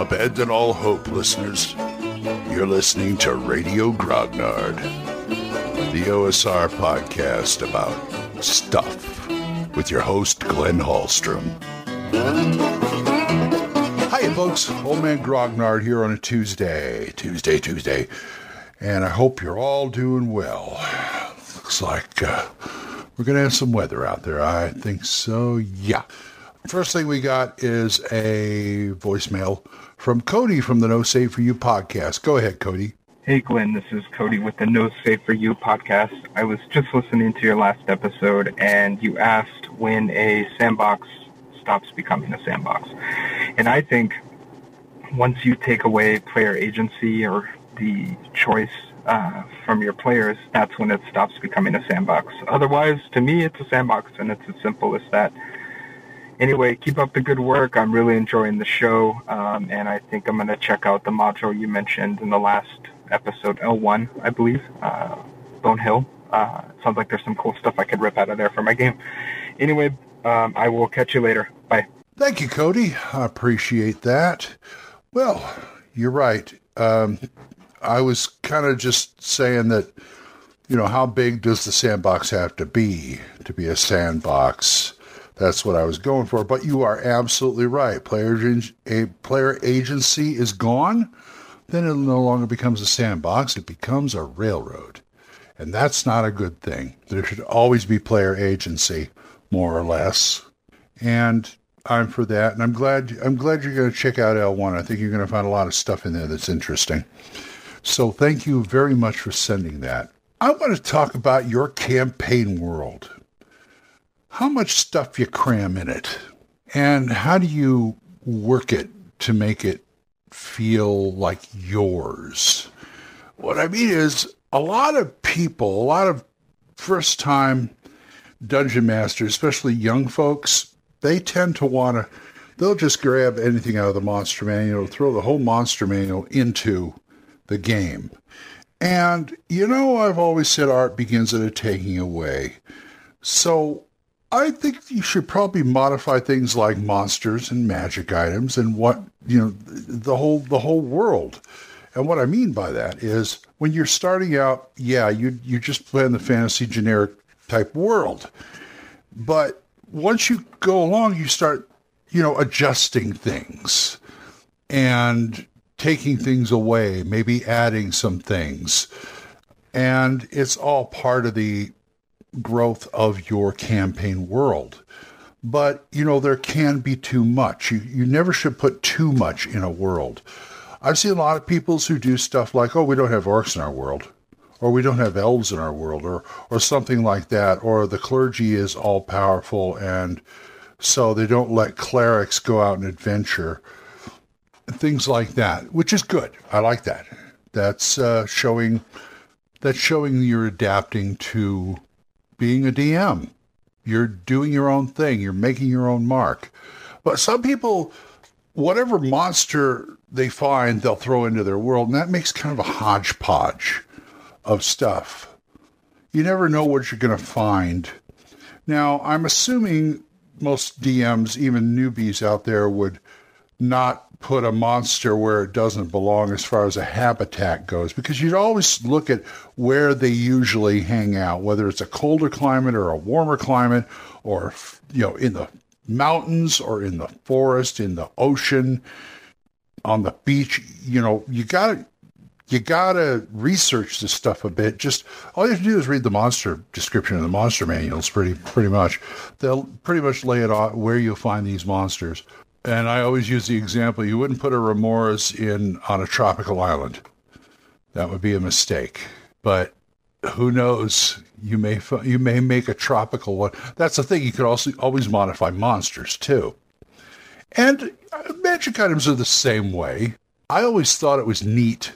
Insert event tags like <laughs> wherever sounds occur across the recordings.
Abandon all hope, listeners. You're listening to Radio Grognard, the OSR podcast about stuff with your host, Glenn Hallstrom. Hi, folks. Old Man Grognard here on a Tuesday. Tuesday, Tuesday. And I hope you're all doing well. Looks like uh, we're going to have some weather out there. I think so, yeah. First thing we got is a voicemail from Cody from the No Save for You podcast. Go ahead, Cody. Hey, Glenn. This is Cody with the No Save for You podcast. I was just listening to your last episode, and you asked when a sandbox stops becoming a sandbox. And I think once you take away player agency or the choice uh, from your players, that's when it stops becoming a sandbox. Otherwise, to me, it's a sandbox, and it's as simple as that anyway, keep up the good work. I'm really enjoying the show, um, and I think I'm going to check out the module you mentioned in the last episode, L1, I believe, uh, Bone Hill. Uh, sounds like there's some cool stuff I could rip out of there for my game. Anyway, um, I will catch you later. Bye. Thank you, Cody. I appreciate that. Well, you're right. Um, I was kind of just saying that, you know, how big does the sandbox have to be to be a sandbox? That's what I was going for. But you are absolutely right. Player, a player agency is gone. Then it no longer becomes a sandbox. It becomes a railroad. And that's not a good thing. There should always be player agency, more or less. And I'm for that. And I'm glad I'm glad you're going to check out L1. I think you're going to find a lot of stuff in there that's interesting. So thank you very much for sending that. I want to talk about your campaign world how much stuff you cram in it and how do you work it to make it feel like yours. What I mean is a lot of people, a lot of first time dungeon masters, especially young folks, they tend to want to, they'll just grab anything out of the monster manual, throw the whole monster manual into the game. And, you know, I've always said art begins at a taking away. So I think you should probably modify things like monsters and magic items and what you know the whole the whole world. And what I mean by that is when you're starting out, yeah, you you just play in the fantasy generic type world. But once you go along, you start, you know, adjusting things and taking things away, maybe adding some things. And it's all part of the growth of your campaign world. But, you know, there can be too much. You, you never should put too much in a world. I've seen a lot of peoples who do stuff like, oh, we don't have orcs in our world, or we don't have elves in our world, or, or something like that, or the clergy is all powerful and so they don't let clerics go out and adventure. Things like that, which is good. I like that. That's uh, showing that's showing you're adapting to being a DM. You're doing your own thing. You're making your own mark. But some people, whatever monster they find, they'll throw into their world, and that makes kind of a hodgepodge of stuff. You never know what you're going to find. Now, I'm assuming most DMs, even newbies out there, would not put a monster where it doesn't belong as far as a habitat goes because you'd always look at where they usually hang out whether it's a colder climate or a warmer climate or you know in the mountains or in the forest in the ocean on the beach. You know you got to you got to research this stuff a bit. Just all you have to do is read the monster description in the monster manuals pretty pretty much. They'll pretty much lay it out where you'll find these monsters and I always use the example you wouldn't put a remorhaz in on a tropical island. That would be a mistake. But who knows? You may you may make a tropical one. That's the thing. You could also always modify monsters too. And uh, magic items are the same way. I always thought it was neat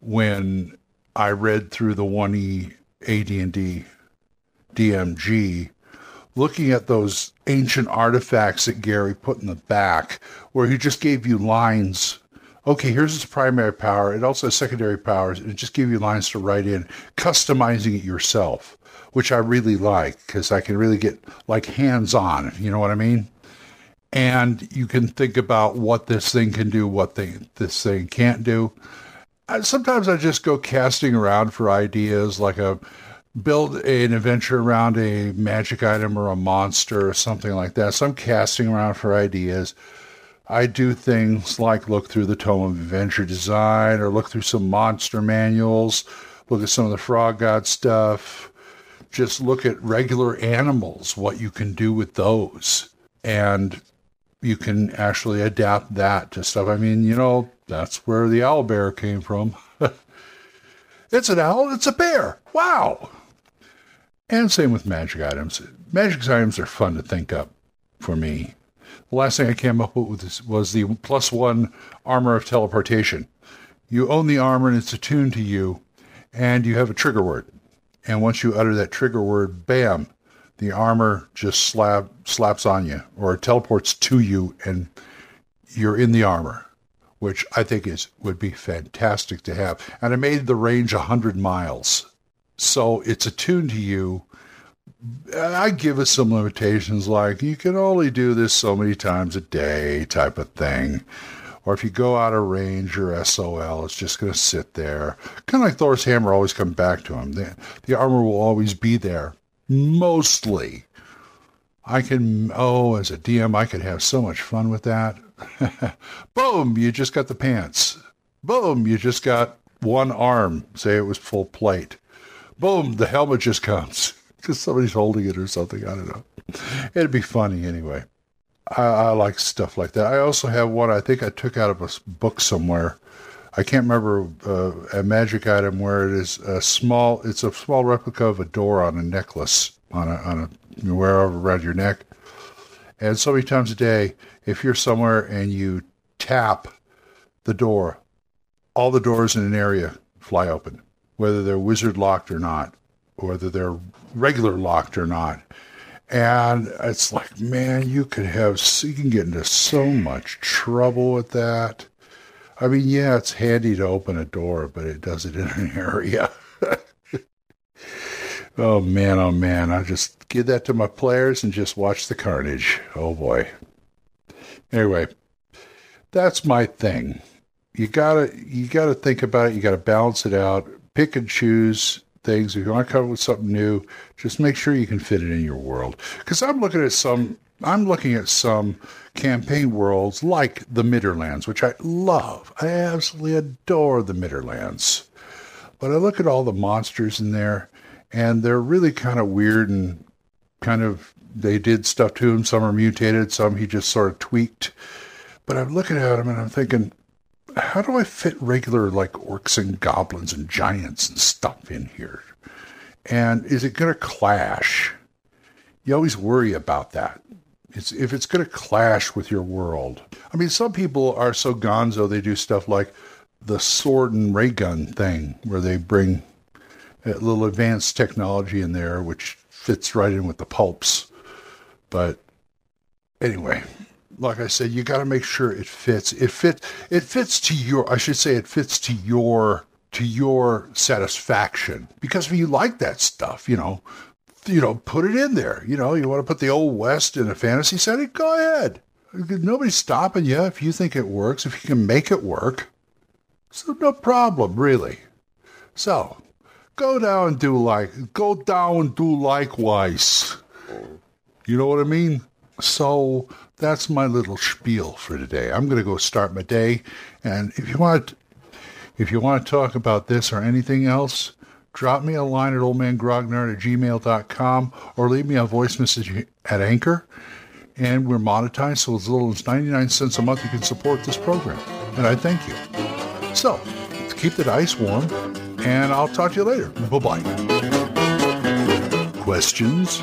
when I read through the 1E AD&D DMG looking at those ancient artifacts that Gary put in the back, where he just gave you lines. Okay, here's its primary power. It also has secondary powers. It just gave you lines to write in, customizing it yourself, which I really like because I can really get like hands on. You know what I mean? and you can think about what this thing can do, what thing, this thing can't do. Sometimes I just go casting around for ideas, like a build an adventure around a magic item or a monster or something like that. So I'm casting around for ideas. I do things like look through the Tome of Adventure Design or look through some monster manuals, look at some of the Frog God stuff, just look at regular animals, what you can do with those. And you can actually adapt that to stuff. I mean, you know, that's where the owl bear came from. <laughs> it's an owl, it's a bear. Wow. And same with magic items. Magic items are fun to think up for me. The last thing I came up with was the plus one armor of teleportation. You own the armor and it's attuned to you, and you have a trigger word. And once you utter that trigger word, bam, the armor just slap, slaps on you or teleports to you and you're in the armor, which I think is would be fantastic to have. And I made the range 100 miles. So it's attuned to you. I give it some limitations like you can only do this so many times a day type of thing. Or if you go out of range, your SOL is just going to sit there. Kind of like Thor's hammer always come back to him. The, the armor will always be there mostly. I can, oh, as a DM, I could have so much fun with that. <laughs> Boom, you just got the pants. Boom, you just got one arm. Say it was full plate. Boom, the helmet just comes <laughs> because somebody's holding it or something. I don't know. It'd be funny anyway. I, I, like stuff like that. I also have one I think I took out of a book somewhere. I can't remember uh, a magic item where it is a small. It's a small replica of a door on a necklace on a on a wherever around your neck. And so many times a day, if you're somewhere and you tap the door, all the doors in an area fly open, whether they're wizard locked or not, whether they're regular locked or not. And it's like, man, you could have, you can get into so much trouble with that. I mean, yeah, it's handy to open a door, but it does it in an <laughs> area. oh man, oh man, I just give that to my players and just watch the carnage. Oh boy. Anyway, that's my thing. You gotta you gotta think about it. You gotta balance it out. Pick and choose things. If you want to come up with something new, just make sure you can fit it in your world. Because I'm looking at some I'm looking at some campaign worlds like the Midderlands, which I love. I absolutely adore the Midderlands. But I look at all the monsters in there, and they're really kind of weird and kind of they did stuff to him. Some are mutated, some he just sort of tweaked. But I'm looking at him and I'm thinking, how do I fit regular like orcs and goblins and giants and stuff in here? And is it going to clash? You always worry about that. It's if it's going to clash with your world. I mean, some people are so gonzo they do stuff like the sword and ray gun thing, where they bring a little advanced technology in there, which fits right in with the pulps. But anyway, like I said, you got to make sure it fits. It fit. It fits to your. I should say it fits to your to your satisfaction because if you like that stuff, you know, you know, put it in there. You know, you want to put the old west in a fantasy setting? Go ahead. Nobody's stopping you if you think it works, if you can make it work. So no problem, really. So go down and do like go down and do likewise. You know what I mean? So that's my little spiel for today. I'm gonna go start my day. And if you want if you want to talk about this or anything else, drop me a line at oldmangrognard at gmail.com or leave me a voice message at Anchor. And we're monetized, so as little as 99 cents a month you can support this program. And I thank you. So, keep the dice warm, and I'll talk to you later. Bye bye. Questions?